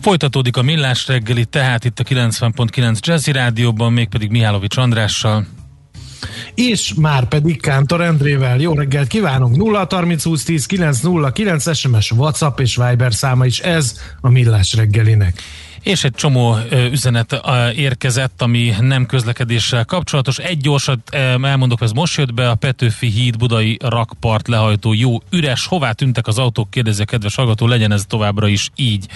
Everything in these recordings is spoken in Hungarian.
Folytatódik a Millás reggeli, tehát itt a 90.9 Jazzy Rádióban, mégpedig Mihálovics Andrással. És már pedig Kántor Endrével. Jó reggelt kívánunk! 0 30 20 10 9 0 9 SMS, WhatsApp és Viber száma is ez a Millás reggelinek és egy csomó üzenet érkezett, ami nem közlekedéssel kapcsolatos. Egy gyorsat elmondok, ez most jött be, a Petőfi híd budai rakpart lehajtó jó üres. Hová tűntek az autók, kérdezi a kedves hallgató, legyen ez továbbra is így.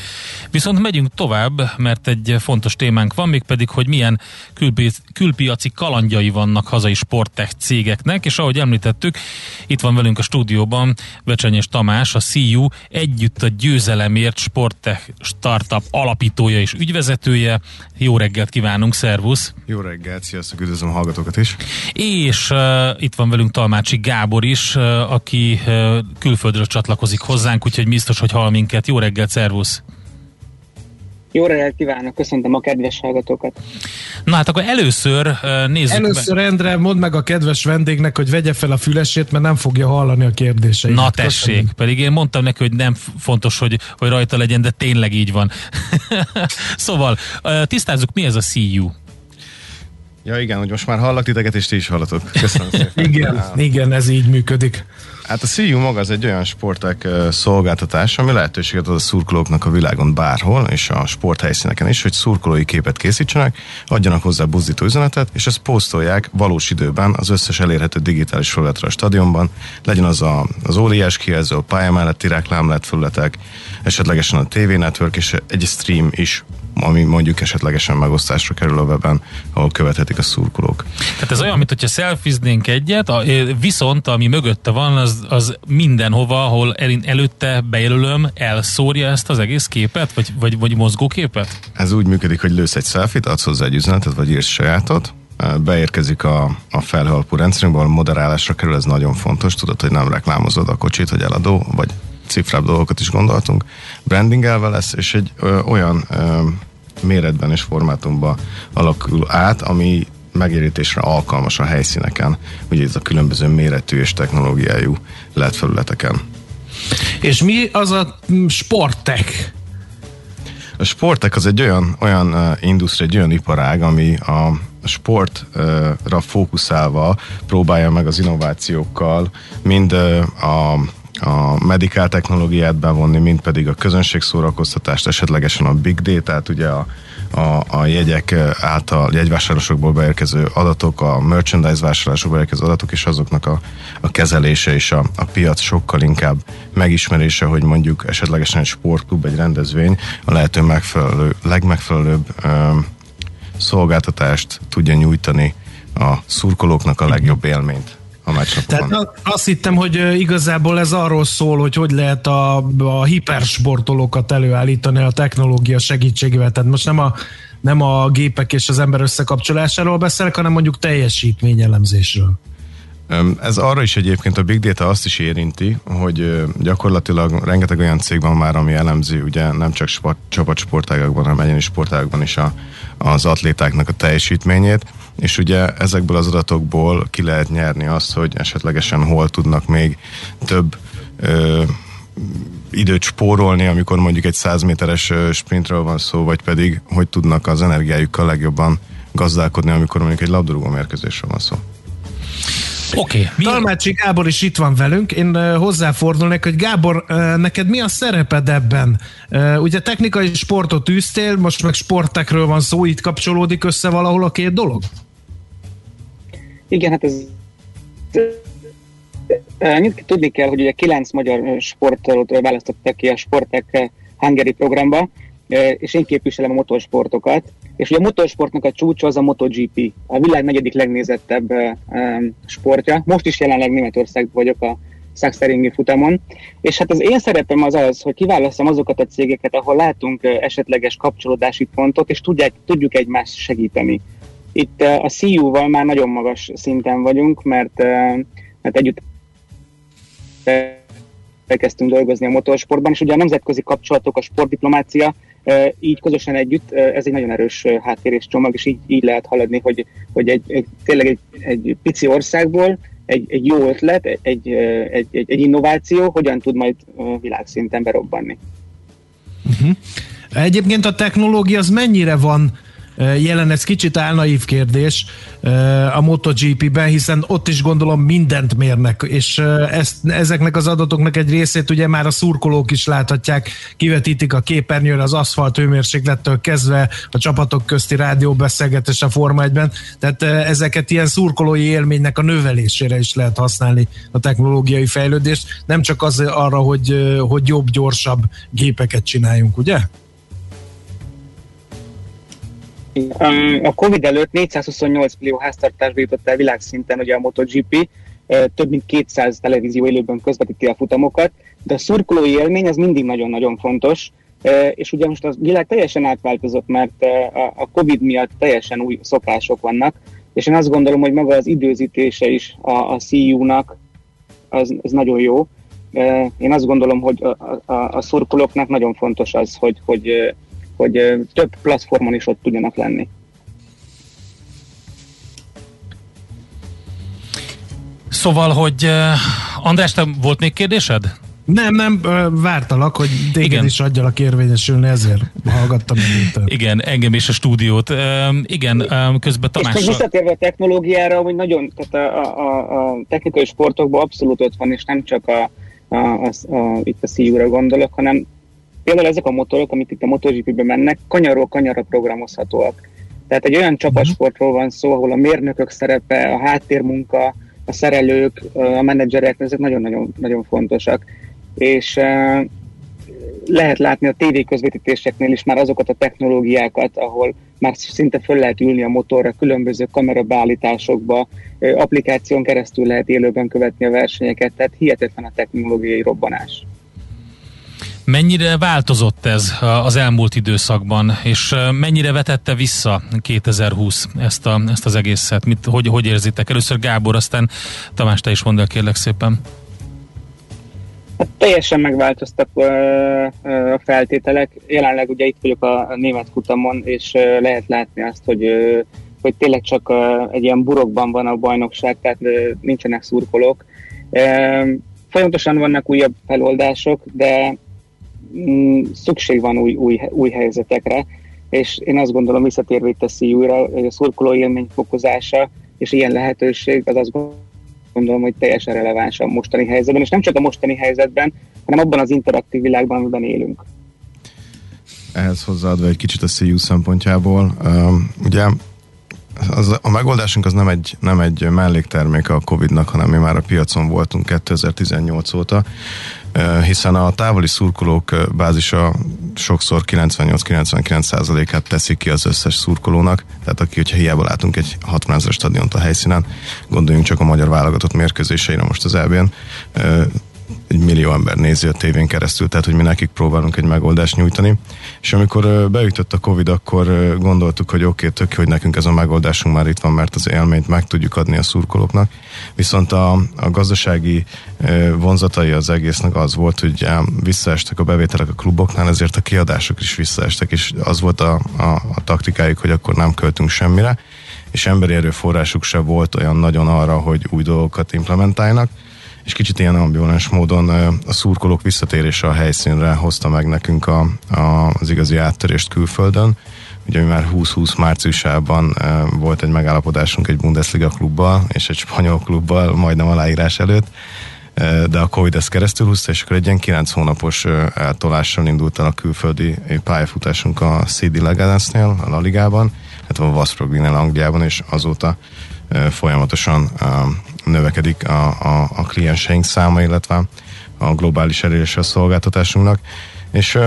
Viszont megyünk tovább, mert egy fontos témánk van, mégpedig, hogy milyen külpi- külpiaci kalandjai vannak hazai sporttech cégeknek, és ahogy említettük, itt van velünk a stúdióban Becsenyés Tamás, a CU együtt a győzelemért sporttech startup alapítója alapítója és ügyvezetője. Jó reggelt kívánunk, szervusz! Jó reggelt, sziasztok, üdvözlöm a hallgatókat is! És uh, itt van velünk Talmácsi Gábor is, uh, aki uh, külföldről csatlakozik hozzánk, úgyhogy biztos, hogy hall minket. Jó reggelt, szervusz! Jó reggelt kívánok, köszöntöm a kedves hallgatókat. Na hát akkor először nézzük Először, be. Endre, mondd meg a kedves vendégnek, hogy vegye fel a fülesét, mert nem fogja hallani a kérdéseit. Na tessék, Köszönöm. pedig én mondtam neki, hogy nem fontos, hogy, hogy rajta legyen, de tényleg így van. szóval, tisztázzuk, mi ez a CU? Ja igen, hogy most már hallak titeket, és ti is hallatok. Köszönöm szépen. igen, igen, ez így működik. Hát a CU maga az egy olyan sportek szolgáltatás, ami lehetőséget ad a szurkolóknak a világon bárhol, és a sporthelyszíneken is, hogy szurkolói képet készítsenek, adjanak hozzá buzdító üzenetet, és ezt posztolják valós időben az összes elérhető digitális felületre a stadionban, legyen az a, az óriás kijelző, a pálya melletti reklámletfelületek, esetlegesen a TV Network, és egy stream is ami mondjuk esetlegesen megosztásra kerül a weben, ahol követhetik a szurkolók. Tehát ez olyan, mint hogyha szelfiznénk egyet, a, viszont ami mögötte van, az, az mindenhova, ahol el, előtte bejelölöm, elszórja ezt az egész képet, vagy, vagy, vagy mozgóképet? Ez úgy működik, hogy lősz egy selfit, adsz hozzá egy üzenetet, vagy írsz sajátot, beérkezik a, a felhalpó rendszerünkbe, ahol moderálásra kerül, ez nagyon fontos, tudod, hogy nem reklámozod a kocsit, hogy eladó, vagy cifrább dolgokat is gondoltunk. Brandingelve lesz, és egy ö, olyan ö, méretben és formátumban alakul át, ami megérítésre alkalmas a helyszíneken, ugye ez a különböző méretű és technológiájú felületeken. És mi az a sporttek? A sportek az egy olyan, olyan uh, industria, egy olyan iparág, ami a sportra fókuszálva próbálja meg az innovációkkal mind uh, a a medikál technológiát bevonni, mint pedig a közönség szórakoztatást, esetlegesen a big data-t, ugye a, a, a jegyek által, jegyvásárlásokból beérkező adatok, a merchandise vásárlásokból beérkező adatok, és azoknak a, a kezelése és a, a piac sokkal inkább megismerése, hogy mondjuk esetlegesen egy sportklub, egy rendezvény a lehető megfelelő, legmegfelelőbb ö, szolgáltatást tudja nyújtani a szurkolóknak a legjobb élményt a meccsnapokon. Tehát azt hittem, hogy igazából ez arról szól, hogy hogy lehet a, a hipersportolókat előállítani a technológia segítségével. Tehát most nem a, nem a gépek és az ember összekapcsolásáról beszélek, hanem mondjuk teljesítményelemzésről. Ez arra is egyébként a Big Data azt is érinti, hogy gyakorlatilag rengeteg olyan cég van már, ami elemzi ugye nem csak sport, csapatsportágakban, hanem egyéni sportágakban is a, az atlétáknak a teljesítményét, és ugye ezekből az adatokból ki lehet nyerni azt, hogy esetlegesen hol tudnak még több ö, időt spórolni, amikor mondjuk egy 100 méteres sprintről van szó, vagy pedig hogy tudnak az energiájukkal legjobban gazdálkodni, amikor mondjuk egy labdarúgó mérkőzésről van szó. Oké. Okay. Talmácsi Gábor is itt van velünk. Én hozzáfordulnék, hogy Gábor, neked mi a szereped ebben? Ugye technikai sportot űztél, most meg sportekről van szó, itt kapcsolódik össze valahol a két dolog? Igen, hát ez tudni kell, hogy ugye kilenc magyar sportolót választottak ki a Sportek Hungary programba, és én képviselem a motorsportokat, és ugye a motorsportnak a csúcsa az a MotoGP, a világ negyedik legnézettebb sportja. Most is jelenleg Németországban vagyok a Sachsenringi futamon, és hát az én szerepem az az, hogy kiválasztom azokat a cégeket, ahol látunk esetleges kapcsolódási pontot, és tudják, tudjuk egymást segíteni. Itt a CU-val már nagyon magas szinten vagyunk, mert, mert együtt elkezdtünk dolgozni a motorsportban, és ugye a nemzetközi kapcsolatok, a sportdiplomácia, így közösen együtt, ez egy nagyon erős háttér és csomag, és így, így lehet haladni, hogy, hogy egy, egy, tényleg egy, egy pici országból egy, egy jó ötlet, egy, egy, egy, egy innováció hogyan tud majd világszinten berobbanni. Uh-huh. Egyébként a technológia az mennyire van jelen, ez kicsit álnaív kérdés a MotoGP-ben, hiszen ott is gondolom mindent mérnek, és ezt, ezeknek az adatoknak egy részét ugye már a szurkolók is láthatják, kivetítik a képernyőre az aszfalt hőmérséklettől kezdve a csapatok közti rádióbeszélgetés a Forma 1-ben, tehát ezeket ilyen szurkolói élménynek a növelésére is lehet használni a technológiai fejlődést, nem csak az arra, hogy, hogy jobb, gyorsabb gépeket csináljunk, ugye? A Covid előtt 428 millió háztartásba jutott el világszinten ugye a MotoGP, több mint 200 televízió élőben közvetíti a futamokat, de a szurkolói élmény az mindig nagyon-nagyon fontos, és ugye most a világ teljesen átváltozott, mert a Covid miatt teljesen új szokások vannak, és én azt gondolom, hogy maga az időzítése is a, a CU-nak az, az nagyon jó. Én azt gondolom, hogy a, a, a szurkolóknak nagyon fontos az, hogy, hogy hogy több platformon is ott tudjanak lenni. Szóval, hogy András, te volt még kérdésed? Nem, nem, vártalak, hogy téged Igen. is adjalak érvényesülni, ezért hallgattam meg. Igen, engem is a stúdiót. Igen, közben Tamás... És visszatérve a technológiára, hogy nagyon, tehát a, a, a technikai sportokban abszolút ott van, és nem csak a, a, a, a, itt a CU-ra gondolok, hanem például ezek a motorok, amit itt a MotoGP-ben mennek, kanyarról kanyarra programozhatóak. Tehát egy olyan csapatsportról van szó, ahol a mérnökök szerepe, a háttérmunka, a szerelők, a menedzserek, ezek nagyon-nagyon nagyon fontosak. És lehet látni a tévé közvetítéseknél is már azokat a technológiákat, ahol már szinte föl lehet ülni a motorra, különböző kamerabeállításokba, applikáción keresztül lehet élőben követni a versenyeket, tehát hihetetlen a technológiai robbanás. Mennyire változott ez az elmúlt időszakban, és mennyire vetette vissza 2020 ezt, a, ezt az egészet? Mit, hogy, hogy érzitek? Először Gábor, aztán Tamás, te is mondd el kérlek szépen. Hát teljesen megváltoztak a feltételek. Jelenleg ugye itt vagyok a német futamon, és lehet látni azt, hogy, hogy tényleg csak egy ilyen burokban van a bajnokság, tehát nincsenek szurkolók. Folyamatosan vannak újabb feloldások, de szükség van új, új, új helyzetekre, és én azt gondolom, visszatérve itt a szíjúra, a szurkoló élmény fokozása és ilyen lehetőség, az azt gondolom, hogy teljesen releváns a mostani helyzetben, és nem csak a mostani helyzetben, hanem abban az interaktív világban, amiben élünk. Ehhez hozzáadva egy kicsit a CU szempontjából, um, ugye az, a megoldásunk az nem egy, nem egy mellékterméke a Covid-nak, hanem mi már a piacon voltunk 2018 óta, hiszen a távoli szurkolók bázisa sokszor 98-99%-át teszik ki az összes szurkolónak, tehát aki, hogyha hiába látunk egy 60 ezer stadiont a helyszínen, gondoljunk csak a magyar válogatott mérkőzéseire most az EB-n, egy millió ember nézi a tévén keresztül, tehát hogy mi nekik próbálunk egy megoldást nyújtani. És amikor beütött a Covid, akkor gondoltuk, hogy oké, okay, tök hogy nekünk ez a megoldásunk már itt van, mert az élményt meg tudjuk adni a szurkolóknak. Viszont a, a gazdasági vonzatai az egésznek az volt, hogy visszaestek a bevételek a kluboknál, ezért a kiadások is visszaestek, és az volt a, a, a taktikájuk, hogy akkor nem költünk semmire, és emberi erőforrásuk se volt olyan nagyon arra, hogy új dolgokat implementáljanak és kicsit ilyen ambivalens módon a szurkolók visszatérése a helyszínre hozta meg nekünk a, a, az igazi áttörést külföldön. Ugye mi már 2020 márciusában volt egy megállapodásunk egy Bundesliga klubbal és egy spanyol klubbal majdnem aláírás előtt, de a Covid ezt keresztül húzta, és akkor egy ilyen 9 hónapos eltolással indult el a külföldi pályafutásunk a CD Leganes-nél, a La Ligában, hát a Vasprognél Angliában, és azóta folyamatosan növekedik a, a, a klienseink száma, illetve a globális elérése szolgáltatásunknak. És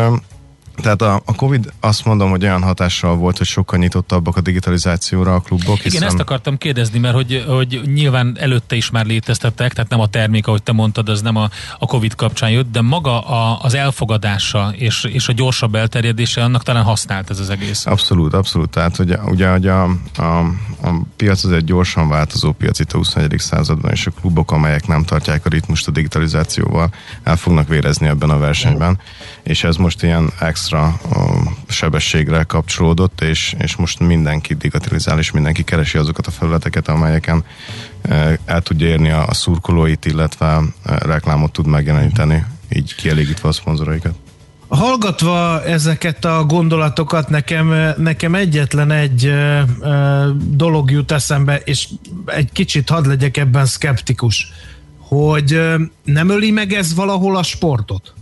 Tehát a, a Covid azt mondom, hogy olyan hatással volt, hogy sokkal nyitottabbak a digitalizációra a klubok. Hiszen... Igen, ezt akartam kérdezni, mert hogy, hogy nyilván előtte is már léteztettek, tehát nem a termék, ahogy te mondtad, az nem a, a Covid kapcsán jött, de maga a, az elfogadása és, és a gyorsabb elterjedése annak talán használt ez az egész. Abszolút, abszolút. Tehát ugye, ugye, ugye a, a, a piac az egy gyorsan változó piac itt a 21. században, és a klubok, amelyek nem tartják a ritmust a digitalizációval, el fognak vérezni ebben a versenyben, és ez most ilyen extra sebességre kapcsolódott, és, és most mindenki digitalizál, és mindenki keresi azokat a felületeket, amelyeken el tudja érni a, szurkolóit, illetve reklámot tud megjeleníteni, így kielégítve a szponzoraikat. Hallgatva ezeket a gondolatokat, nekem, nekem egyetlen egy ö, ö, dolog jut eszembe, és egy kicsit hadd legyek ebben skeptikus, hogy ö, nem öli meg ez valahol a sportot?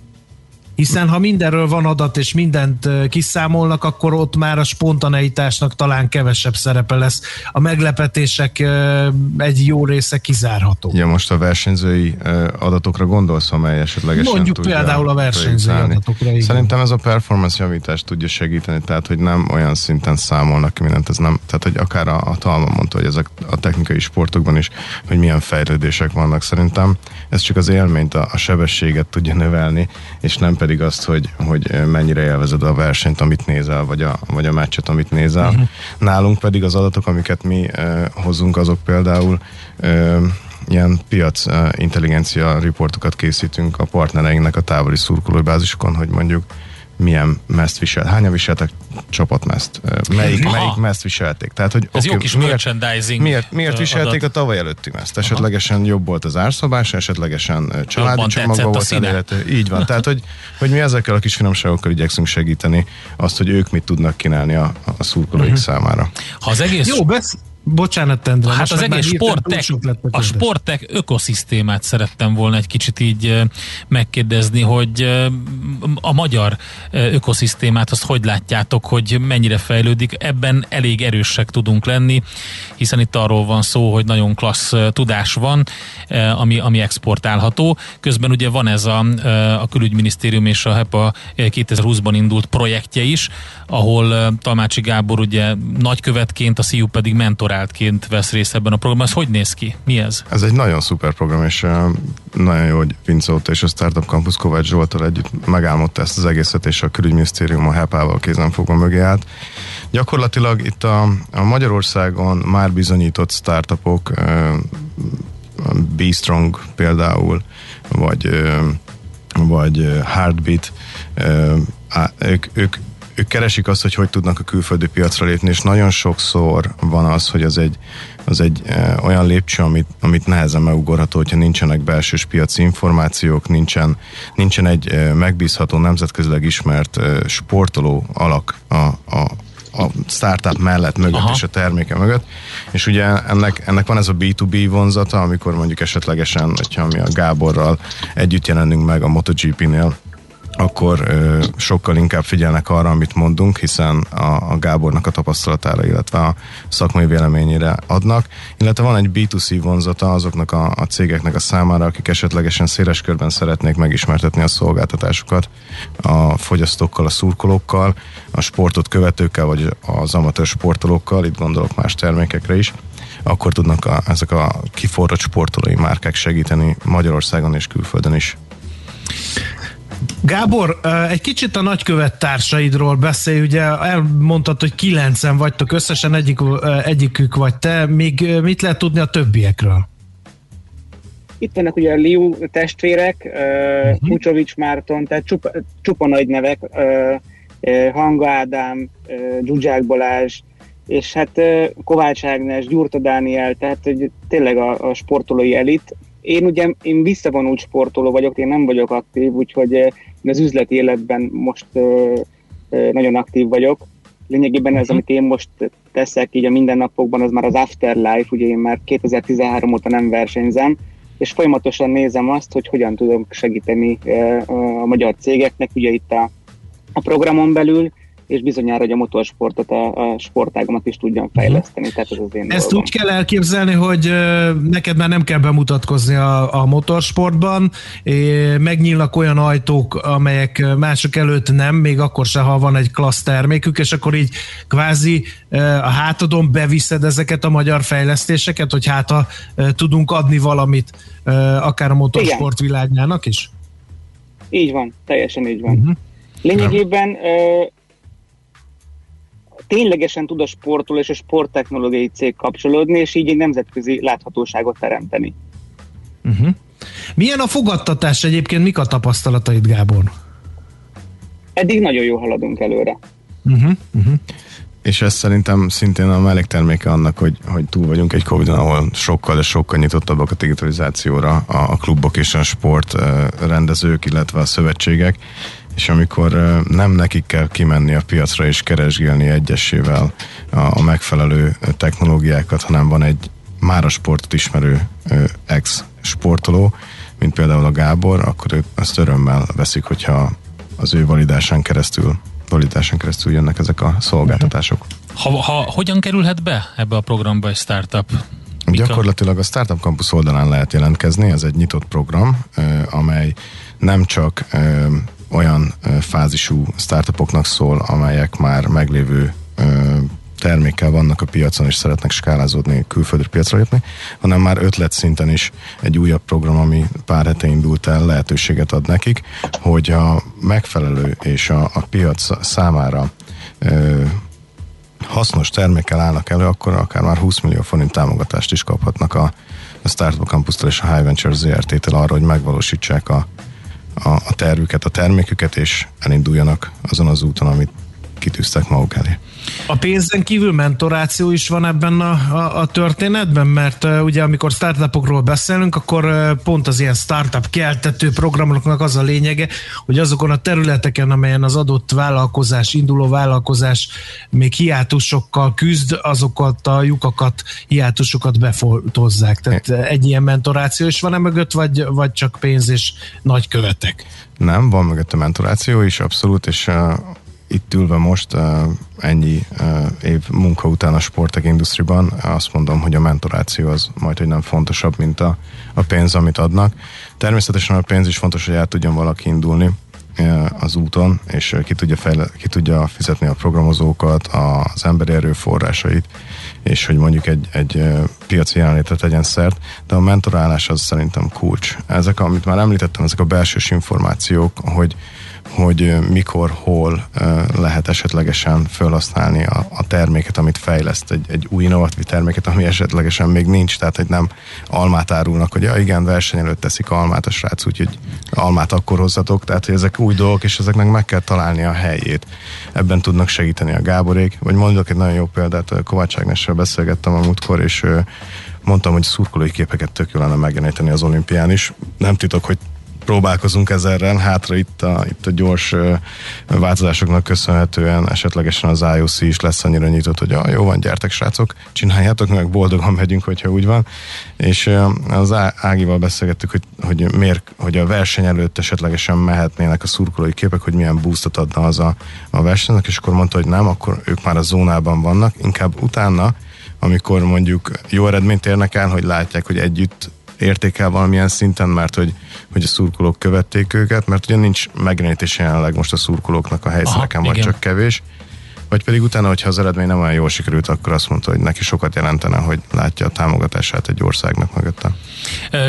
Hiszen ha mindenről van adat és mindent kiszámolnak, akkor ott már a spontaneitásnak talán kevesebb szerepe lesz. A meglepetések egy jó része kizárható. Ja, most a versenyzői adatokra gondolsz, amely esetlegesen Mondjuk például a versenyzői adatokra. Igen. Szerintem ez a performance javítást tudja segíteni, tehát hogy nem olyan szinten számolnak ki mindent, ez nem, tehát hogy akár a, a Talma mondta, hogy ezek a technikai sportokban is, hogy milyen fejlődések vannak. Szerintem ez csak az élményt, a, a sebességet tudja növelni, és nem pedig azt, hogy, hogy mennyire élvezed a versenyt, amit nézel, vagy a, vagy a meccset, amit nézel. Uh-huh. Nálunk pedig az adatok, amiket mi uh, hozunk, azok például uh, ilyen piac uh, intelligencia riportokat készítünk a partnereinknek a távoli szurkolóbázisokon, hogy mondjuk milyen meszt visel, hányan viseltek csapatmeszt, melyik, melyik meszt viselték. Tehát, hogy Ez okay, jó kis miért, merchandising Miért, miért viselték adat. a tavaly előtti meszt? Esetlegesen Aha. jobb volt az árszabás, esetlegesen családi csomagban volt elérhető. Így van. Tehát, hogy, hogy mi ezekkel a kis finomságokkal igyekszünk segíteni azt, hogy ők mit tudnak kínálni a, a szurkolóik uh-huh. számára. Ha az egész... Jó, besz, Bocsánat, Endre. Hát az egész sportek, a sportek ökoszisztémát szerettem volna egy kicsit így megkérdezni, hogy a magyar ökoszisztémát azt hogy látjátok, hogy mennyire fejlődik. Ebben elég erősek tudunk lenni, hiszen itt arról van szó, hogy nagyon klassz tudás van, ami, ami exportálható. Közben ugye van ez a, a külügyminisztérium és a HEPA 2020-ban indult projektje is, ahol Talmácsi Gábor ugye nagykövetként, a SZIU pedig mentor mentoráltként vesz részt ebben a programban. Ez hogy néz ki? Mi ez? Ez egy nagyon szuper program, és nagyon jó, hogy Vince Óta és a Startup Campus Kovács Zsoltal együtt megálmodta ezt az egészet, és a külügyminisztérium a HEPA-val fogva mögé állt. Gyakorlatilag itt a, a Magyarországon már bizonyított startupok, B-Strong például, vagy, vagy Heartbeat, ők, ők ők keresik azt, hogy hogy tudnak a külföldi piacra lépni, és nagyon sokszor van az, hogy az egy, az egy e, olyan lépcső, amit, amit nehezen megugorható, hogyha nincsenek belsős piaci információk, nincsen, nincsen egy e, megbízható, nemzetközileg ismert e, sportoló alak a, a, a startup mellett, mögött Aha. és a terméke mögött. És ugye ennek, ennek van ez a B2B vonzata, amikor mondjuk esetlegesen, hogyha mi a Gáborral együtt jelenünk meg a MotoGP-nél, akkor ö, sokkal inkább figyelnek arra, amit mondunk, hiszen a, a Gábornak a tapasztalatára, illetve a szakmai véleményére adnak, illetve van egy B2C vonzata azoknak a, a cégeknek a számára, akik esetlegesen széles körben szeretnék megismertetni a szolgáltatásukat a fogyasztókkal, a szurkolókkal, a sportot követőkkel, vagy az amatőr sportolókkal, itt gondolok más termékekre is, akkor tudnak a, ezek a kiforrott sportolói márkák segíteni Magyarországon és külföldön is. Gábor, egy kicsit a nagykövet társaidról beszélj, ugye elmondtad, hogy kilencen vagytok, összesen egyik, egyikük vagy te, még mit lehet tudni a többiekről? Itt vannak ugye a Liu testvérek, uh-huh. Mucsovics Márton, tehát csupa, csupa nagy nevek, Hanga Ádám, Dzsuzsák Balázs, és hát Kovács Ágnes, Gyurta Dániel, tehát hogy tényleg a, a sportolói elit, én ugye én visszavonult sportoló vagyok, én nem vagyok aktív, úgyhogy én az üzleti életben most nagyon aktív vagyok. Lényegében ez, mhm. amit én most teszek így a mindennapokban, az már az afterlife, ugye én már 2013 óta nem versenyzem, és folyamatosan nézem azt, hogy hogyan tudom segíteni a magyar cégeknek, ugye itt a, a programon belül, és bizonyára, hogy a motorsportot, a, a sportágomat is tudjam fejleszteni. Tehát ez az én Ezt dolgom. úgy kell elképzelni, hogy neked már nem kell bemutatkozni a, a motorsportban, megnyílnak olyan ajtók, amelyek mások előtt nem, még akkor se, ha van egy klassz termékük, és akkor így kvázi a hátadon beviszed ezeket a magyar fejlesztéseket, hogy hát ha tudunk adni valamit akár a motorsport világnának is? Így van, teljesen így van. Uh-huh. Lényegében ténylegesen tud a sportol és a sporttechnológiai cég kapcsolódni, és így egy nemzetközi láthatóságot teremteni. Uh-huh. Milyen a fogadtatás egyébként, mik a tapasztalataid, Gábor? Eddig nagyon jó haladunk előre. Uh-huh. Uh-huh. És ez szerintem szintén a mellékterméke annak, hogy, hogy túl vagyunk egy covid ahol sokkal, de sokkal nyitottabbak a digitalizációra a, a klubok és a sport rendezők, illetve a szövetségek, és amikor nem nekik kell kimenni a piacra és keresgélni egyesével a, a megfelelő technológiákat, hanem van egy már a sportot ismerő ex-sportoló, mint például a Gábor, akkor ők azt örömmel veszik, hogyha az ő validásán keresztül validásán keresztül jönnek ezek a szolgáltatások. Ha, ha hogyan kerülhet be ebbe a programba egy startup? Mika? Gyakorlatilag a Startup Campus oldalán lehet jelentkezni, ez egy nyitott program, amely nem csak olyan fázisú startupoknak szól, amelyek már meglévő termékkel vannak a piacon, és szeretnek skálázódni, külföldi piacra jutni, hanem már ötlet szinten is egy újabb program, ami pár hete indult el, lehetőséget ad nekik, hogy a megfelelő és a, a piac számára ö, hasznos termékkel állnak elő, akkor akár már 20 millió forint támogatást is kaphatnak a, a Startup campus és a High Ventures ZRT-től arra, hogy megvalósítsák a, a, a tervüket, a terméküket, és elinduljanak azon az úton, amit kitűztek maguk elé. A pénzen kívül mentoráció is van ebben a, a, a történetben, mert uh, ugye amikor startupokról beszélünk, akkor uh, pont az ilyen startup keltető programoknak az a lényege, hogy azokon a területeken, amelyen az adott vállalkozás, induló vállalkozás még hiátusokkal küzd, azokat a lyukakat, hiátusokat befoltozzák. Tehát egy ilyen mentoráció is van-e mögött, vagy, vagy csak pénz és nagy követek? Nem, van mögött a mentoráció is, abszolút, és uh itt ülve most ennyi év munka után a sportek industriban azt mondom, hogy a mentoráció az majd, hogy nem fontosabb, mint a, a pénz, amit adnak. Természetesen a pénz is fontos, hogy el tudjon valaki indulni az úton, és ki tudja, fejle- ki tudja fizetni a programozókat, az emberi erőforrásait, és hogy mondjuk egy, egy piaci jelenlétet tegyen szert, de a mentorálás az szerintem kulcs. Ezek, amit már említettem, ezek a belsős információk, hogy hogy mikor, hol lehet esetlegesen felhasználni a, a terméket, amit fejleszt, egy, egy új innovatív terméket, ami esetlegesen még nincs, tehát hogy nem almát árulnak, hogy ja, igen, verseny előtt teszik almát a srác, úgyhogy almát akkor hozzatok, tehát hogy ezek új dolgok, és ezeknek meg kell találni a helyét. Ebben tudnak segíteni a Gáborék, vagy mondok egy nagyon jó példát, Kovács Ágnessel beszélgettem a múltkor, és mondtam, hogy szurkolói képeket tök jó lenne megjeleníteni az olimpián is. Nem titok, hogy próbálkozunk ezerrel, hátra itt a, itt a gyors változásoknak köszönhetően esetlegesen az IOC is lesz annyira nyitott, hogy ah, jó van, gyertek srácok, csináljátok meg, boldogan megyünk, hogyha úgy van. És az Ágival beszélgettük, hogy, hogy miért, hogy a verseny előtt esetlegesen mehetnének a szurkolói képek, hogy milyen boostot adna az a, a versenynek, és akkor mondta, hogy nem, akkor ők már a zónában vannak, inkább utána, amikor mondjuk jó eredményt érnek el, hogy látják, hogy együtt értékel valamilyen szinten, mert hogy, hogy a szurkolók követték őket, mert ugye nincs megjelenítés jelenleg most a szurkolóknak a helyszíneken, Aha, vagy igen. csak kevés. Vagy pedig utána, hogyha az eredmény nem olyan jól sikerült, akkor azt mondta, hogy neki sokat jelentene, hogy látja a támogatását egy országnak mögötte.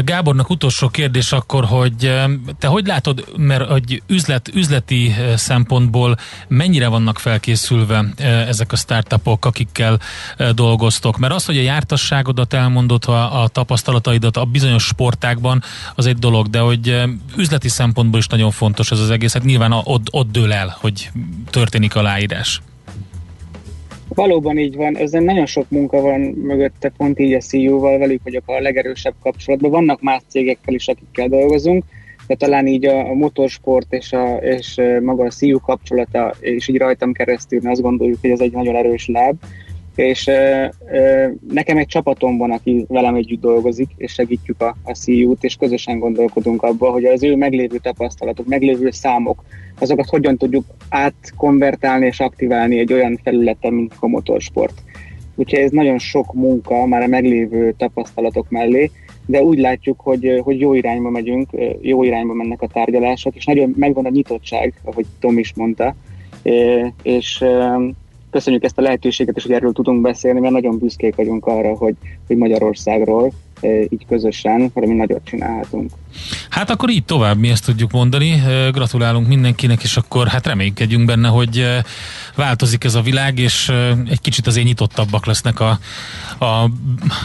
Gábornak utolsó kérdés akkor, hogy te hogy látod, mert hogy üzlet, üzleti szempontból mennyire vannak felkészülve ezek a startupok, akikkel dolgoztok? Mert az, hogy a jártasságodat elmondod, ha a tapasztalataidat a bizonyos sportákban, az egy dolog, de hogy üzleti szempontból is nagyon fontos ez az egész. Hát nyilván ott, ott dől el, hogy történik a láírás. Valóban így van, ezen nagyon sok munka van mögötte, pont így a CEO-val, velük vagyok a legerősebb kapcsolatban. Vannak más cégekkel is, akikkel dolgozunk, de talán így a, a motorsport és, a, és maga a CEO kapcsolata, és így rajtam keresztül azt gondoljuk, hogy ez egy nagyon erős láb. És ö, ö, nekem egy csapatom van, aki velem együtt dolgozik, és segítjük a, a CU-t, és közösen gondolkodunk abba, hogy az ő meglévő tapasztalatok, meglévő számok, azokat hogyan tudjuk átkonvertálni és aktiválni egy olyan felületen, mint a motorsport. Úgyhogy ez nagyon sok munka már a meglévő tapasztalatok mellé, de úgy látjuk, hogy, hogy jó irányba megyünk, jó irányba mennek a tárgyalások, és nagyon megvan a nyitottság, ahogy Tom is mondta, és köszönjük ezt a lehetőséget, és hogy erről tudunk beszélni, mert nagyon büszkék vagyunk arra, hogy, hogy Magyarországról így közösen valami nagyot csinálhatunk. Hát akkor így tovább mi ezt tudjuk mondani. Gratulálunk mindenkinek, és akkor hát reménykedjünk benne, hogy változik ez a világ, és egy kicsit azért nyitottabbak lesznek a, a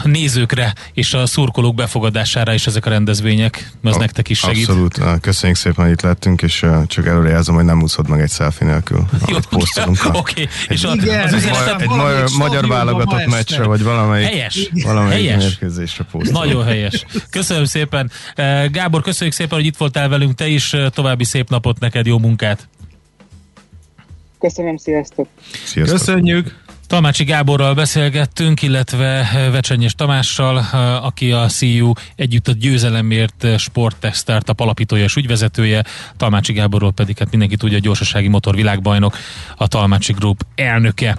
nézőkre és a szurkolók befogadására is ezek a rendezvények. Ez a, nektek is segít. Abszolút. Köszönjük szépen, hogy itt lettünk, és csak előrejelzem, hogy nem úszod meg egy selfie nélkül. Jó, oké. Okay. És a, Igen, az üzenetet egy magyar, magyar válogatott meccsre, vagy valamelyik, Helyes. valamelyik Helyes. mérkőzésre posztolunk. Nagyon helyes. Köszönöm szépen. Gábor, köszönjük szépen, hogy itt voltál velünk. Te is további szép napot neked, jó munkát. Köszönöm, sziasztok! Sziasztok. Köszönjük! Talmácsi Gáborral beszélgettünk, illetve Vecsenyes Tamással, aki a CU együtt a győzelemért Sporttech Startup alapítója és ügyvezetője, Talmácsi Gáborról pedig hát mindenki tudja, a gyorsasági motor világbajnok, a Talmácsi Group elnöke.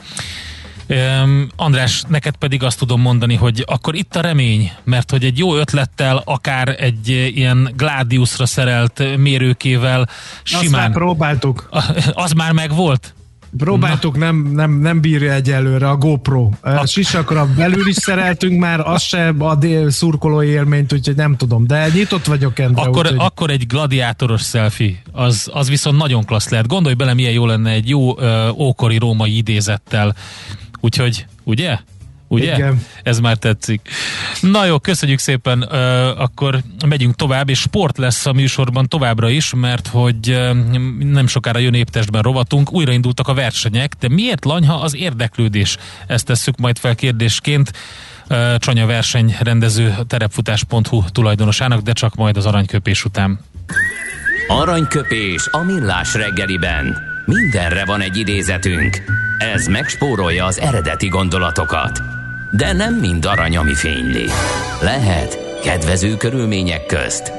Um, András, neked pedig azt tudom mondani, hogy akkor itt a remény, mert hogy egy jó ötlettel, akár egy ilyen Gladiusra szerelt mérőkével Simán. Azt már próbáltuk. Az már megvolt? Próbáltuk, nem, nem, nem bírja egyelőre a GoPro. A sisakra belül is szereltünk már, az se a dél szurkolói élményt, úgyhogy nem tudom, de nyitott vagyok Endre. Akkor, úgyhogy... akkor egy gladiátoros selfie, az, az viszont nagyon klassz lehet. Gondolj bele, milyen jó lenne egy jó ö, ókori római idézettel. Úgyhogy, ugye? Ugye? Igen. Ez már tetszik. Na jó, köszönjük szépen, uh, akkor megyünk tovább, és sport lesz a műsorban továbbra is, mert hogy uh, nem sokára jön éptestben rovatunk, újraindultak a versenyek, de miért lanyha az érdeklődés? Ezt tesszük majd fel kérdésként. Uh, Csanya versenyrendező terepfutás.hu tulajdonosának, de csak majd az aranyköpés után. Aranyköpés a millás reggeliben. Mindenre van egy idézetünk. Ez megspórolja az eredeti gondolatokat. De nem mind arany, ami fényli. Lehet kedvező körülmények közt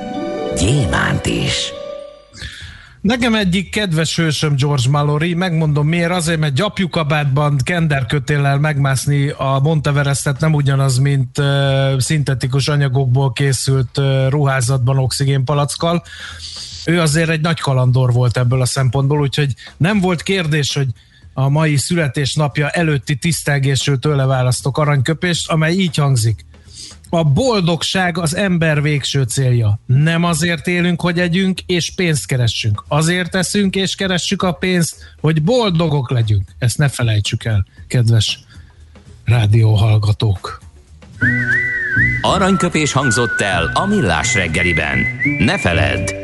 gyémánt is. Nekem egyik kedves hősöm George Mallory, megmondom miért, azért, mert gyapjukabátban kenderkötéllel megmászni a Monteverestet nem ugyanaz, mint uh, szintetikus anyagokból készült uh, ruházatban oxigénpalackkal. Ő azért egy nagy kalandor volt ebből a szempontból, úgyhogy nem volt kérdés, hogy a mai születésnapja előtti tisztelgésről tőle választok aranyköpést, amely így hangzik. A boldogság az ember végső célja. Nem azért élünk, hogy együnk és pénzt keressünk. Azért teszünk és keressük a pénzt, hogy boldogok legyünk. Ezt ne felejtsük el, kedves rádióhallgatók. Aranyköpés hangzott el a millás reggeliben. Ne feledd,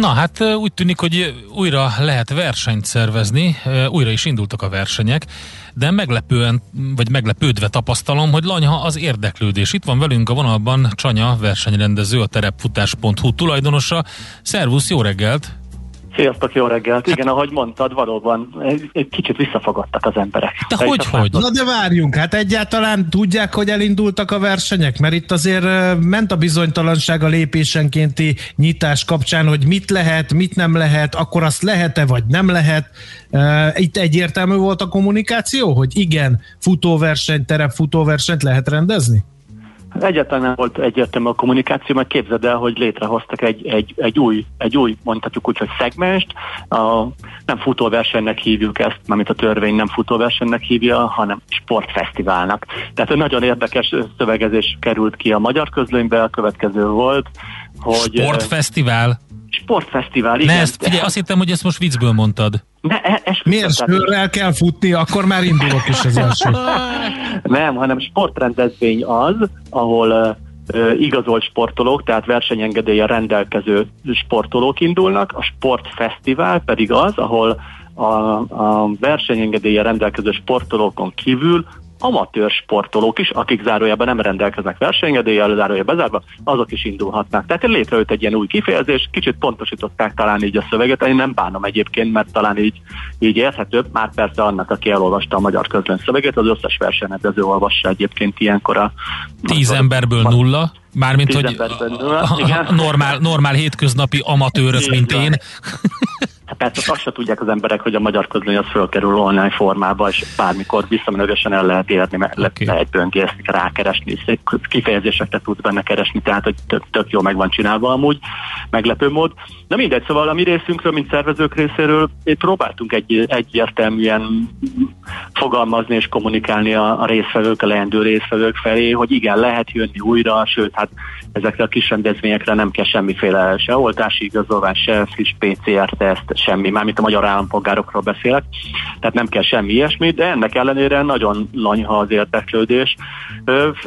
Na hát úgy tűnik, hogy újra lehet versenyt szervezni, újra is indultak a versenyek, de meglepően, vagy meglepődve tapasztalom, hogy lanyha az érdeklődés. Itt van velünk a vonalban Csanya, versenyrendező, a terepfutás.hu tulajdonosa. Szervusz, jó reggelt! Sziasztok, jó reggelt! Igen, ahogy mondtad, valóban egy, kicsit visszafogadtak az emberek. De hogy, hogy? Na de várjunk, hát egyáltalán tudják, hogy elindultak a versenyek? Mert itt azért ment a bizonytalanság a lépésenkénti nyitás kapcsán, hogy mit lehet, mit nem lehet, akkor azt lehet-e, vagy nem lehet. Itt egyértelmű volt a kommunikáció, hogy igen, futóverseny, terepfutóversenyt lehet rendezni? Egyáltalán nem volt egyértelmű a kommunikáció, mert képzeld el, hogy létrehoztak egy, egy, egy, új, egy új, mondhatjuk úgy, hogy szegmest. A, nem futóversenynek hívjuk ezt, mármint a törvény nem futóversenynek hívja, hanem sportfesztiválnak. Tehát egy nagyon érdekes szövegezés került ki a magyar közlönybe, a következő volt, hogy... Sportfesztivál? Sportfesztivál, igen. Ne, ezt, figyelj, azt hittem, hogy ezt most viccből mondtad. Ne, e, Miért sörrel kell futni, akkor már indulok is az első. Nem, hanem sportrendezvény az, ahol uh, igazolt sportolók, tehát versenyengedélye rendelkező sportolók indulnak, a sportfesztivál pedig az, ahol a, a versenyengedélye rendelkező sportolókon kívül amatőr sportolók is, akik zárójában nem rendelkeznek versenyedéllyel, zárója bezárva, azok is indulhatnak. Tehát létrejött egy ilyen új kifejezés, kicsit pontosították talán így a szöveget, én nem bánom egyébként, mert talán így, így érthetőbb, már persze annak, aki elolvasta a magyar közlön szöveget, az összes versenydező olvassa egyébként ilyenkor a... Tíz emberből nulla? Mármint, hogy a, a, normál, normál hétköznapi amatőrök, mint én. Hát persze azt se tudják az emberek, hogy a magyar közlöny az fölkerül online formába, és bármikor visszamenőlegesen el lehet érni, mert okay. lehet böngészni, rákeresni, kifejezéseket tudsz benne keresni, tehát hogy tök, tök jó meg van csinálva amúgy, meglepő mód. De mindegy, szóval a mi részünkről, mint szervezők részéről próbáltunk egy, egyértelműen fogalmazni és kommunikálni a, a részvevők, a leendő részvevők felé, hogy igen, lehet jönni újra, sőt, hát ezekre a kis rendezvényekre nem kell semmiféle se oltási igazolvány, se friss PCR-teszt, semmi, mármint a magyar állampolgárokról beszélek, tehát nem kell semmi ilyesmi, de ennek ellenére nagyon lanyha az érdeklődés.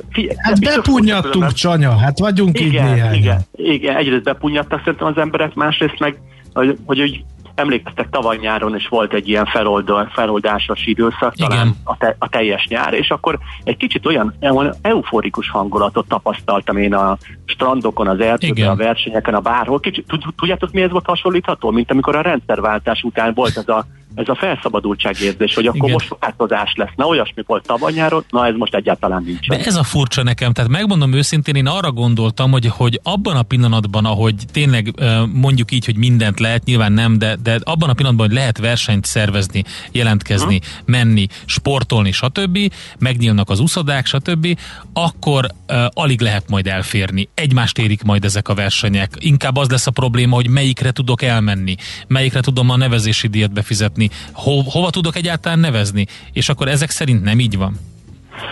Fie, hát bepunyattunk, Csanya, hát vagyunk igen, így néhány. Igen, igen, egyrészt bepunyattak szerintem az emberek, másrészt meg, hogy, hogy emlékeztek tavaly nyáron is volt egy ilyen feloldal, feloldásos időszak, Igen. talán a, te, a teljes nyár, és akkor egy kicsit olyan euforikus hangulatot tapasztaltam én a strandokon, az erdőben, a versenyeken, a bárhol. Kicsit, tudjátok, mi ez volt hasonlítható? Mint amikor a rendszerváltás után volt ez a ez a felszabadultságérzés, hogy akkor Igen. most változás lesz. Na olyasmi volt tavaly nyáron, na ez most egyáltalán nincs. De ez a furcsa nekem, tehát megmondom őszintén, én arra gondoltam, hogy, hogy abban a pillanatban, ahogy tényleg mondjuk így, hogy mindent lehet, nyilván nem, de, de abban a pillanatban, hogy lehet versenyt szervezni, jelentkezni, hmm. menni, sportolni, stb., megnyílnak az uszodák, stb., akkor uh, alig lehet majd elférni. Egymást érik majd ezek a versenyek. Inkább az lesz a probléma, hogy melyikre tudok elmenni, melyikre tudom a nevezési díjat befizetni, Ho, hova tudok egyáltalán nevezni? És akkor ezek szerint nem így van?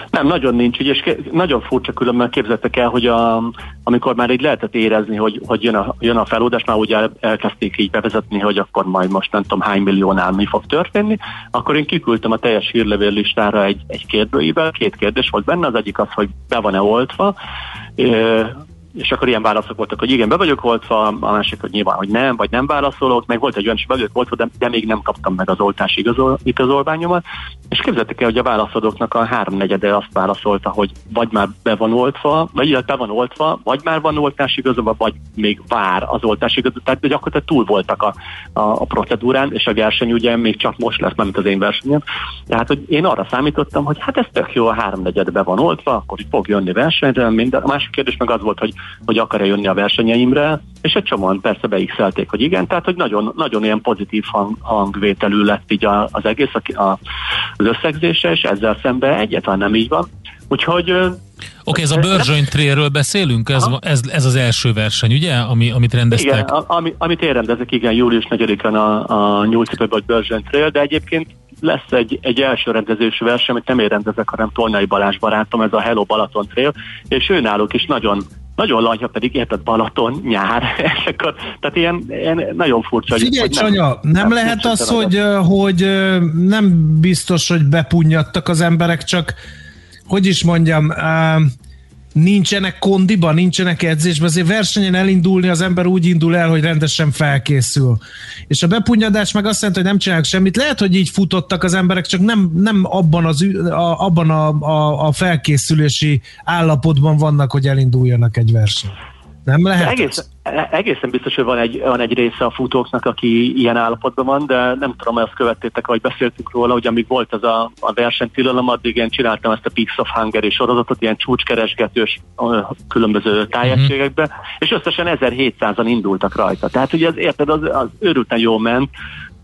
Nem, nagyon nincs, és nagyon furcsa különben képzettek el, hogy a, amikor már így lehetett érezni, hogy, hogy jön, a, jön a feloldás, már ugye el, elkezdték így bevezetni, hogy akkor majd most nem tudom hány milliónál mi fog történni, akkor én kiküldtem a teljes hírlevél listára egy, egy kérdőível, két kérdés volt benne, az egyik az, hogy be van-e oltva, és akkor ilyen válaszok voltak, hogy igen, be vagyok oltva, a másik, hogy nyilván, hogy nem, vagy nem válaszolok, meg volt egy olyan, hogy be vagyok oltva, de, de még nem kaptam meg az oltási igazol, igazolványomat, és képzeltek el, hogy a válaszadóknak a háromnegyede azt válaszolta, hogy vagy már be van oltva, vagy illetve be van oltva, vagy már van oltási igazolva, vagy még vár az oltási igazolva, tehát gyakorlatilag túl voltak a, a, a procedúrán, és a verseny ugye még csak most lesz, mint az én versenyem. Tehát, hogy én arra számítottam, hogy hát ez tök jó, a háromnegyede be van oltva, akkor fog jönni versenyre, minden. A másik kérdés meg az volt, hogy hogy akar-e jönni a versenyeimre, és egy csomóan persze beixelték, hogy igen, tehát hogy nagyon, nagyon ilyen pozitív hang, hangvételű lett így a, az egész a, a, az összegzése, és ezzel szemben egyáltalán nem így van. Úgyhogy Oké, okay, ez a Börzsöny Trailről beszélünk, ez, ez, ez az első verseny, ugye, ami, amit rendeztek? Igen, ami, amit én rendezek, igen, július 4-án a, a 8 vagy Börzsöny Trail, de egyébként lesz egy, egy első rendezésű verseny, amit nem én rendezek, hanem Tolnai Balázs barátom, ez a Hello Balaton Trail, és ő náluk is nagyon nagyon lanyha pedig érted Balaton, nyár, és akkor, tehát ilyen, ilyen nagyon furcsa. Figyelj, hogy Csanya, nem, nem lehet az, hogy, hogy nem biztos, hogy bepunnyadtak az emberek, csak hogy is mondjam, nincsenek kondiba, nincsenek edzésben, azért versenyen elindulni az ember úgy indul el, hogy rendesen felkészül. És a bepunyadás meg azt jelenti, hogy nem csinálnak semmit. Lehet, hogy így futottak az emberek, csak nem, nem abban, az, a, abban a, a, a felkészülési állapotban vannak, hogy elinduljanak egy verseny. Nem lehet? Egész, egészen biztos, hogy van egy, van egy része a futóknak, aki ilyen állapotban van, de nem tudom, hogy azt követtétek, vagy beszéltünk róla, hogy amíg volt az a, a versenytilalom, addig én csináltam ezt a Peaks of Hungary sorozatot, ilyen csúcskeresgetős különböző tájegységekbe, mm-hmm. és összesen 1700-an indultak rajta. Tehát ugye az, érted, az, az őrülten jó ment,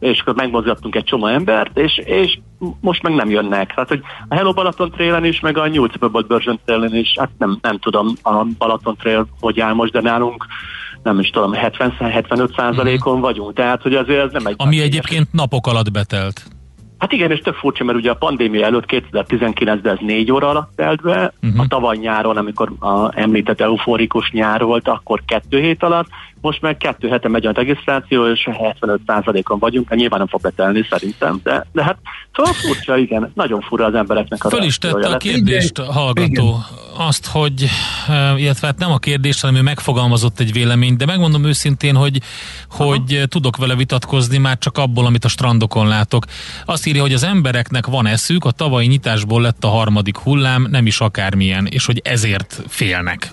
és akkor megmozgattunk egy csomó embert, és, és most meg nem jönnek. Hát, hogy a Hello Balaton Trailen is, meg a Nyúlc Börzsön Trailen is, hát nem, nem tudom a Balaton Trail hogy áll most, de nálunk nem is tudom, 70-75 százalékon mm. vagyunk, tehát hogy azért ez nem egy... Ami egyébként napok alatt betelt. Hát igen, és tök furcsa, mert ugye a pandémia előtt 2019-ben ez négy óra alatt telt be, uh-huh. a tavaly nyáron, amikor a említett euforikus nyár volt, akkor kettő hét alatt, most meg kettő hete megy a regisztráció, és 75%-on vagyunk, hát nyilván nem fog betelni szerintem, de, de hát szóval furcsa, igen, nagyon fura az embereknek a Föl is tette a kérdést a hallgató, igen. azt, hogy, illetve hát nem a kérdést, hanem ő megfogalmazott egy véleményt, de megmondom őszintén, hogy, hogy Aha. tudok vele vitatkozni már csak abból, amit a strandokon látok. Azt írja, hogy az embereknek van eszük, a tavalyi nyitásból lett a harmadik hullám, nem is akármilyen, és hogy ezért félnek.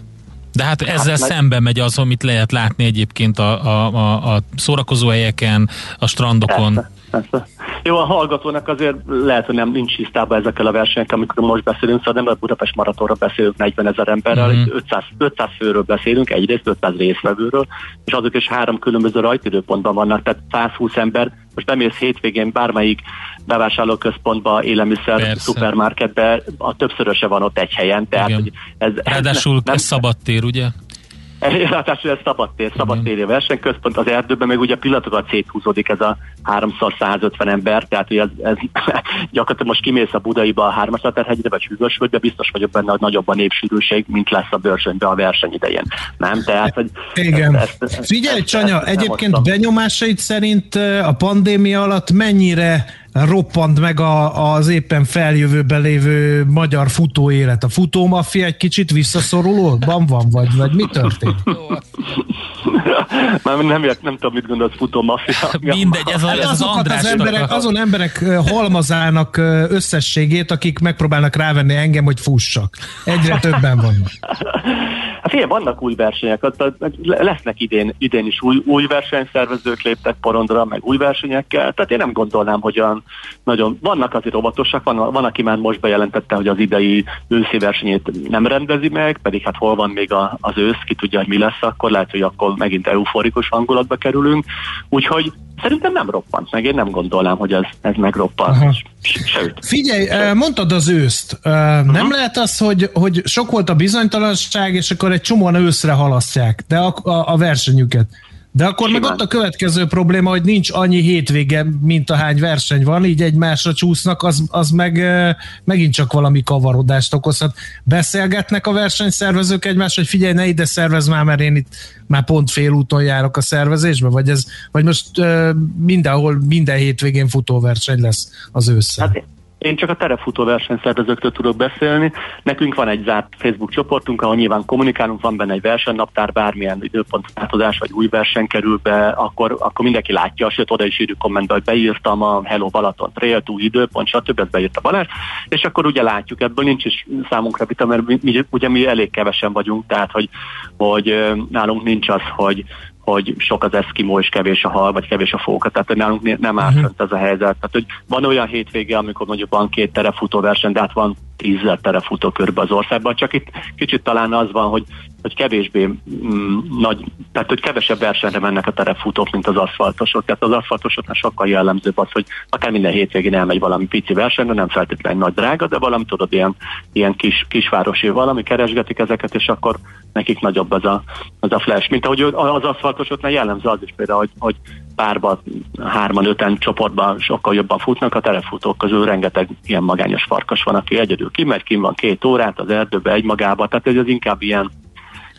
De hát ezzel hát, szembe megy az, amit lehet látni egyébként a, a, a, a szórakozóhelyeken, a strandokon. Persze, persze. Jó, a hallgatónak azért lehet, hogy nem nincs tisztában ezekkel a versenyekkel, amikor most beszélünk, szóval nem a Budapest maratonra beszélünk 40 ezer emberrel, mm-hmm. 500, 500 főről beszélünk, egyrészt 500 részvevőről, és azok is három különböző rajtidőpontban vannak, tehát 120 ember, most bemész hétvégén bármelyik bevásárlóközpontba, élelmiszer, Persze. szupermarketbe, a többszöröse van ott egy helyen. Tehát, hogy ez, Ráadásul ez, nem, ez szabadtér, ugye? Ráadásul ez szabadtér, szabadtéri versenyközpont, az erdőben meg ugye pillanatokat széthúzódik ez a 3x150 ember, tehát ez, ez gyakorlatilag most kimész a Budaiba a Hármasláterhegyre vagy Hűvösvölgybe, biztos vagyok benne, hogy nagyobb a népsűrűség, mint lesz a bőrsönybe a verseny idején. Nem? Tehát, hogy Igen. Ezt, ezt, Figyelj, ezt, Csanya, ezt egyébként benyomásait szerint a pandémia alatt mennyire roppant meg a, az éppen feljövőben lévő magyar futóélet. A futómafia egy kicsit visszaszorulóban van, vagy, vagy mi történt? Már nem, nem, nem tudom, mit gondolsz futómafia. Mindegy, ez, a, ez az, az, az emberek, azon emberek halmazának összességét, akik megpróbálnak rávenni engem, hogy fussak. Egyre többen vannak. Hát figyelj, vannak új versenyek, lesznek idén, idén is új, új versenyszervezők léptek porondra, meg új versenyekkel, tehát én nem gondolnám, hogy olyan nagyon, vannak azért óvatosak, van, van, aki már most bejelentette, hogy az idei őszi versenyét nem rendezi meg, pedig hát hol van még a, az ősz, ki tudja, hogy mi lesz akkor, lehet, hogy akkor megint euforikus hangulatba kerülünk, úgyhogy Szerintem nem roppant meg, én nem gondolnám, hogy ez, ez megroppan. Sőt. Figyelj, mondtad az őszt. Nem uh-huh. lehet az, hogy, hogy sok volt a bizonytalanság, és akkor egy csomóan őszre halasztják, de a, a, a versenyüket. De akkor Simán. meg ott a következő probléma, hogy nincs annyi hétvége, mint a hány verseny van, így egymásra csúsznak, az, az meg megint csak valami kavarodást okozhat. Beszélgetnek a versenyszervezők egymás, hogy figyelj, ne ide szervez már, mert én itt már pont félúton járok a szervezésbe, vagy, ez, vagy most mindenhol, minden hétvégén futóverseny lesz az ősszel? Hát én csak a terefutó versenyszervezőktől tudok beszélni. Nekünk van egy zárt Facebook csoportunk, ahol nyilván kommunikálunk, van benne egy versenynaptár, bármilyen időpontváltozás vagy új verseny kerül be, akkor, akkor mindenki látja, sőt oda is írjuk kommentbe, hogy beírtam a Hello Balaton Trail, új időpont, stb. ezt beírta Balázs, és akkor ugye látjuk, ebből nincs is számunkra vita, mert mi, ugye mi elég kevesen vagyunk, tehát hogy, hogy nálunk nincs az, hogy hogy sok az eszkimó és kevés a hal, vagy kevés a fóka, tehát nálunk nem áll uh-huh. ez a helyzet. Tehát, hogy van olyan hétvége, amikor mondjuk van két terefutó verseny, de hát van tízzel terefutó körbe az országban, csak itt kicsit talán az van, hogy, hogy kevésbé mm, nagy, tehát hogy kevesebb versenyre mennek a terefutók, mint az aszfaltosok. Tehát az aszfaltosoknál sokkal jellemzőbb az, hogy akár minden hétvégén elmegy valami pici versenyre, nem feltétlenül nagy drága, de valami tudod, ilyen, ilyen kis, kisvárosi valami, keresgetik ezeket, és akkor nekik nagyobb az a, az a flash. Mint ahogy az aszfaltosoknál jellemző az is például, hogy, hogy párban, hárman, öten csoportban sokkal jobban futnak, a telefutók közül rengeteg ilyen magányos farkas van, aki egyedül kimegy, kim van két órát az erdőbe egymagába, tehát ez az inkább ilyen,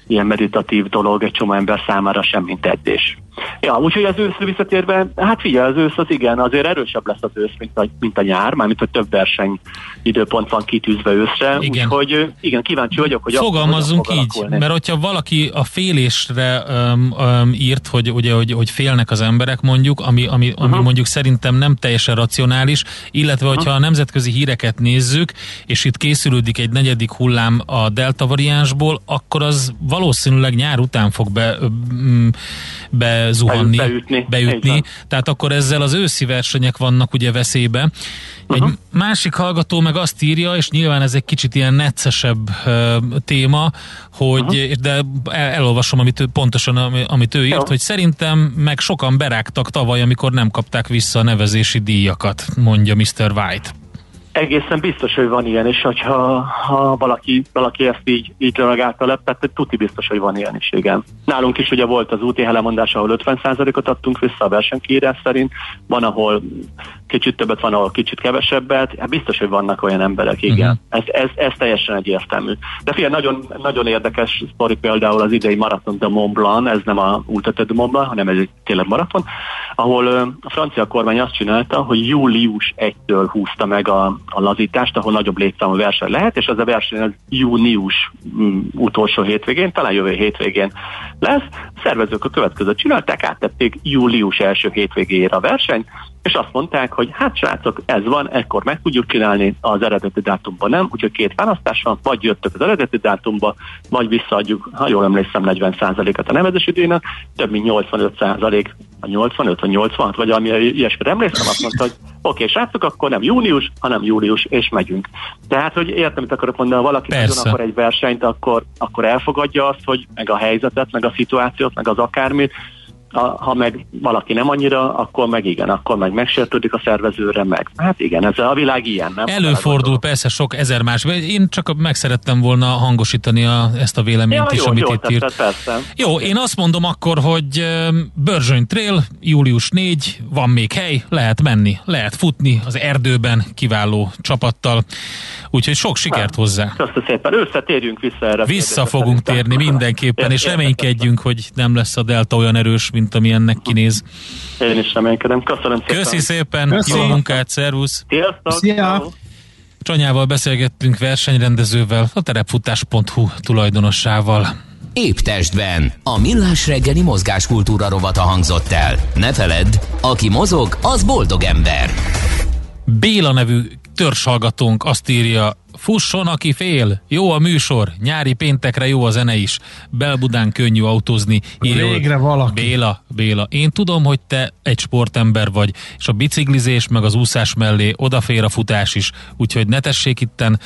ilyen meditatív dolog egy csomó ember számára sem, mint edzés. Ja, úgyhogy az őszre visszatérve, hát figyelj, az ősz az igen, azért erősebb lesz az ősz, mint a, mint a nyár, mármint hogy több verseny időpont van kitűzve őszre, igen. úgyhogy igen, kíváncsi vagyok, hogy Fogalmazzunk akkor, így, alakulni. mert hogyha valaki a félésre um, um, írt, hogy, ugye, hogy, hogy félnek az emberek mondjuk, ami, ami, ami uh-huh. mondjuk szerintem nem teljesen racionális, illetve hogyha uh-huh. a nemzetközi híreket nézzük, és itt készülődik egy negyedik hullám a delta variánsból, akkor az valószínűleg nyár után fog be, be zuhanni, beütni. beütni. Tehát akkor ezzel az őszi versenyek vannak ugye veszélybe. Egy uh-huh. másik hallgató meg azt írja, és nyilván ez egy kicsit ilyen neccesebb uh, téma, hogy, uh-huh. de el, elolvasom amit ő, pontosan, amit ő írt, Jó. hogy szerintem meg sokan berágtak tavaly, amikor nem kapták vissza a nevezési díjakat, mondja Mr. White. Egészen biztos, hogy van ilyen, és hogyha ha valaki, valaki ezt így, így reagálta le, tehát tuti biztos, hogy van ilyen is, igen. Nálunk is ugye volt az úti lemondás, ahol 50%-ot adtunk vissza a versenykírás szerint, van, ahol kicsit többet, van, ahol kicsit kevesebbet, hát biztos, hogy vannak olyan emberek, igen. Uh-huh. Ez, ez, ez teljesen egyértelmű. De figyelj, nagyon, nagyon érdekes sztori például az idei maraton de Mont Blanc, ez nem a Ultra de Mont Blanc, hanem ez egy tényleg maraton, ahol a francia kormány azt csinálta, hogy július 1-től húzta meg a, a lazítást, ahol nagyobb létszámú verseny lehet, és az a verseny az június mm, utolsó hétvégén, talán jövő hétvégén lesz. A szervezők a következőt csinálták, áttették július első hétvégére a versenyt, és azt mondták, hogy hát srácok, ez van, ekkor meg tudjuk csinálni, az eredeti dátumban nem, úgyhogy két választás van, vagy jöttök az eredeti dátumba, vagy visszaadjuk, ha jól emlékszem, 40%-at a nevezési díjnak, több mint 85% a 85 vagy 86, vagy ami ilyesmire emlékszem, azt mondta, hogy oké, okay, srácok, akkor nem június, hanem július, és megyünk. Tehát, hogy értem, mit akarok mondani, ha valaki nagyon akar egy versenyt, akkor, akkor elfogadja azt, hogy meg a helyzetet, meg a szituációt, meg az akármit, a, ha meg valaki nem annyira, akkor meg igen, akkor meg megsértődik a szervezőre, meg. Hát igen, ez a világ ilyen, nem? Előfordul persze sok ezer más. Én csak meg szerettem volna hangosítani a, ezt a véleményt ja, is, jó, amit jó, itt írt. Persze. Jó, én azt mondom akkor, hogy Börzsöny Trail, július 4, van még hely, lehet menni, lehet futni az erdőben kiváló csapattal. Úgyhogy sok sikert hát, hozzá. Köszönöm szépen, összetérjünk vissza erre. Vissza fogunk térni mindenképpen, és reménykedjünk, hogy nem lesz a delta olyan erős, mint ami ennek kinéz. Én is reménykedem. Köszönöm szépen. Köszi szépen, Köszi. jó munkát, szervusz. Sziasztok. Szia. Csanyával beszélgettünk versenyrendezővel, a terepfutás.hu tulajdonossával. Épp testben. A millás reggeli mozgáskultúra rovata hangzott el. Ne feledd, aki mozog, az boldog ember. Béla nevű törzshallgatónk azt írja, Fusson, aki fél! Jó a műsor, nyári péntekre jó a zene is. Belbudán könnyű autózni. Írja, Végre valaki. Béla, Béla, én tudom, hogy te egy sportember vagy, és a biciklizés meg az úszás mellé odafér a futás is, úgyhogy ne tessék itten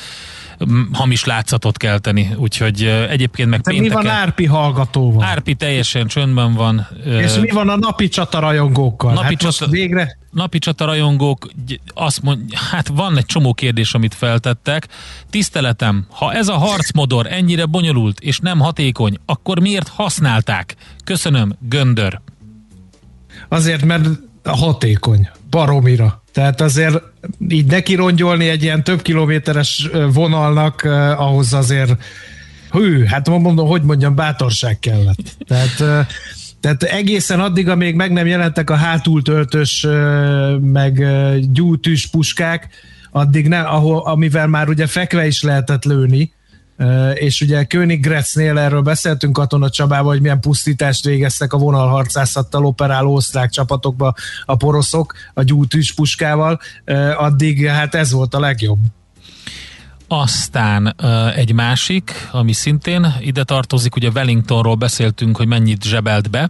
hamis látszatot kelteni, úgyhogy egyébként meg De pénteken... mi van Árpi hallgatóval? Árpi teljesen csöndben van. És mi van a napi csata rajongókkal? Napi, hát csata, végre... napi csata rajongók azt mond, hát van egy csomó kérdés, amit feltettek. Tiszteletem, ha ez a harcmodor ennyire bonyolult és nem hatékony, akkor miért használták? Köszönöm, Göndör. Azért, mert hatékony, baromira. Tehát azért így neki rongyolni egy ilyen több kilométeres vonalnak, ahhoz azért hű, hát mondom, hogy mondjam, bátorság kellett. Tehát, eh, tehát egészen addig, amíg meg nem jelentek a hátultöltös, eh, meg gyújtűs puskák, addig nem, ahol, amivel már ugye fekve is lehetett lőni, és ugye Königgrätznél erről beszéltünk Katona Csabával, hogy milyen pusztítást végeztek a vonalharcászattal operáló osztrák csapatokba a poroszok a gyújtűs puskával, addig hát ez volt a legjobb. Aztán egy másik, ami szintén ide tartozik, ugye Wellingtonról beszéltünk, hogy mennyit zsebelt be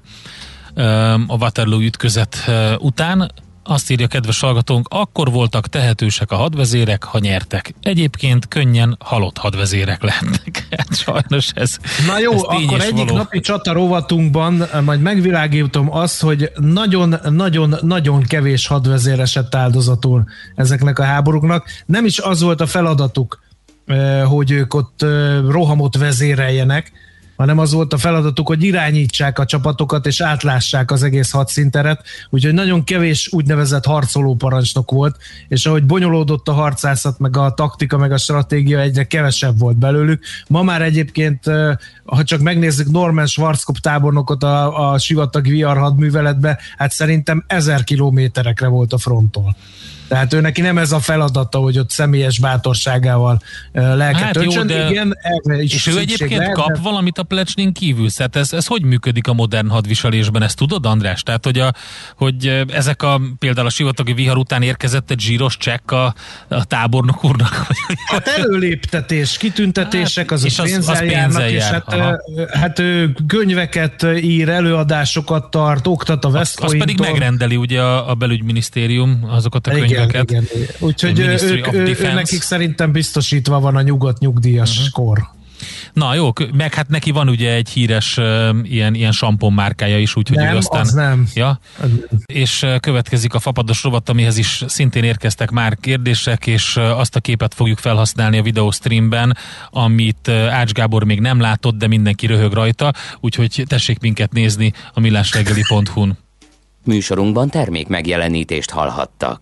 a Waterloo ütközet után. Azt írja kedves hallgatónk, akkor voltak tehetősek a hadvezérek, ha nyertek. Egyébként könnyen halott hadvezérek lehetnek. Hát sajnos ez Na jó, ez akkor egyik való. napi csata rovatunkban majd megvilágítom azt, hogy nagyon-nagyon-nagyon kevés hadvezér esett áldozatul ezeknek a háborúknak. Nem is az volt a feladatuk, eh, hogy ők ott eh, rohamot vezéreljenek, hanem az volt a feladatuk, hogy irányítsák a csapatokat és átlássák az egész hadszinteret, úgyhogy nagyon kevés úgynevezett harcoló parancsnok volt, és ahogy bonyolódott a harcászat, meg a taktika, meg a stratégia, egyre kevesebb volt belőlük. Ma már egyébként, ha csak megnézzük Norman Schwarzkopf tábornokot a, a sivatag VR hadműveletbe, hát szerintem ezer kilométerekre volt a fronttól. Tehát ő neki nem ez a feladata, hogy ott személyes bátorságával lelket hát öntsön. Jó, de... Igen, is és ő egyébként lehet, kap de... valamit a plecsnin kívül? Tehát ez, ez hogy működik a modern hadviselésben? Ezt tudod, András? Tehát, hogy, a, hogy ezek a például a sivatagi vihar után érkezett egy zsíros csekk a, a tábornok úrnak? Hát előléptetés, kitüntetések, az hát, pénzzel, az, az járnak, és jár. hát, hát ő könyveket ír, előadásokat tart, oktat a West Azt pedig megrendeli ugye a, a belügyminisztérium azokat a könyveket igen, igen. Úgyhogy ők, ő, ő, nekik szerintem biztosítva van a nyugodt nyugdíjas uh-huh. kor. Na jó, meg hát neki van ugye egy híres uh, ilyen, ilyen sampon márkája is, úgyhogy nem, aztán... az nem. Ja? És uh, következik a fapados rovat, amihez is szintén érkeztek már kérdések, és uh, azt a képet fogjuk felhasználni a videostreamben, amit uh, Ács Gábor még nem látott, de mindenki röhög rajta, úgyhogy tessék minket nézni a millásreggeli.hu-n. Műsorunkban termék megjelenítést hallhattak.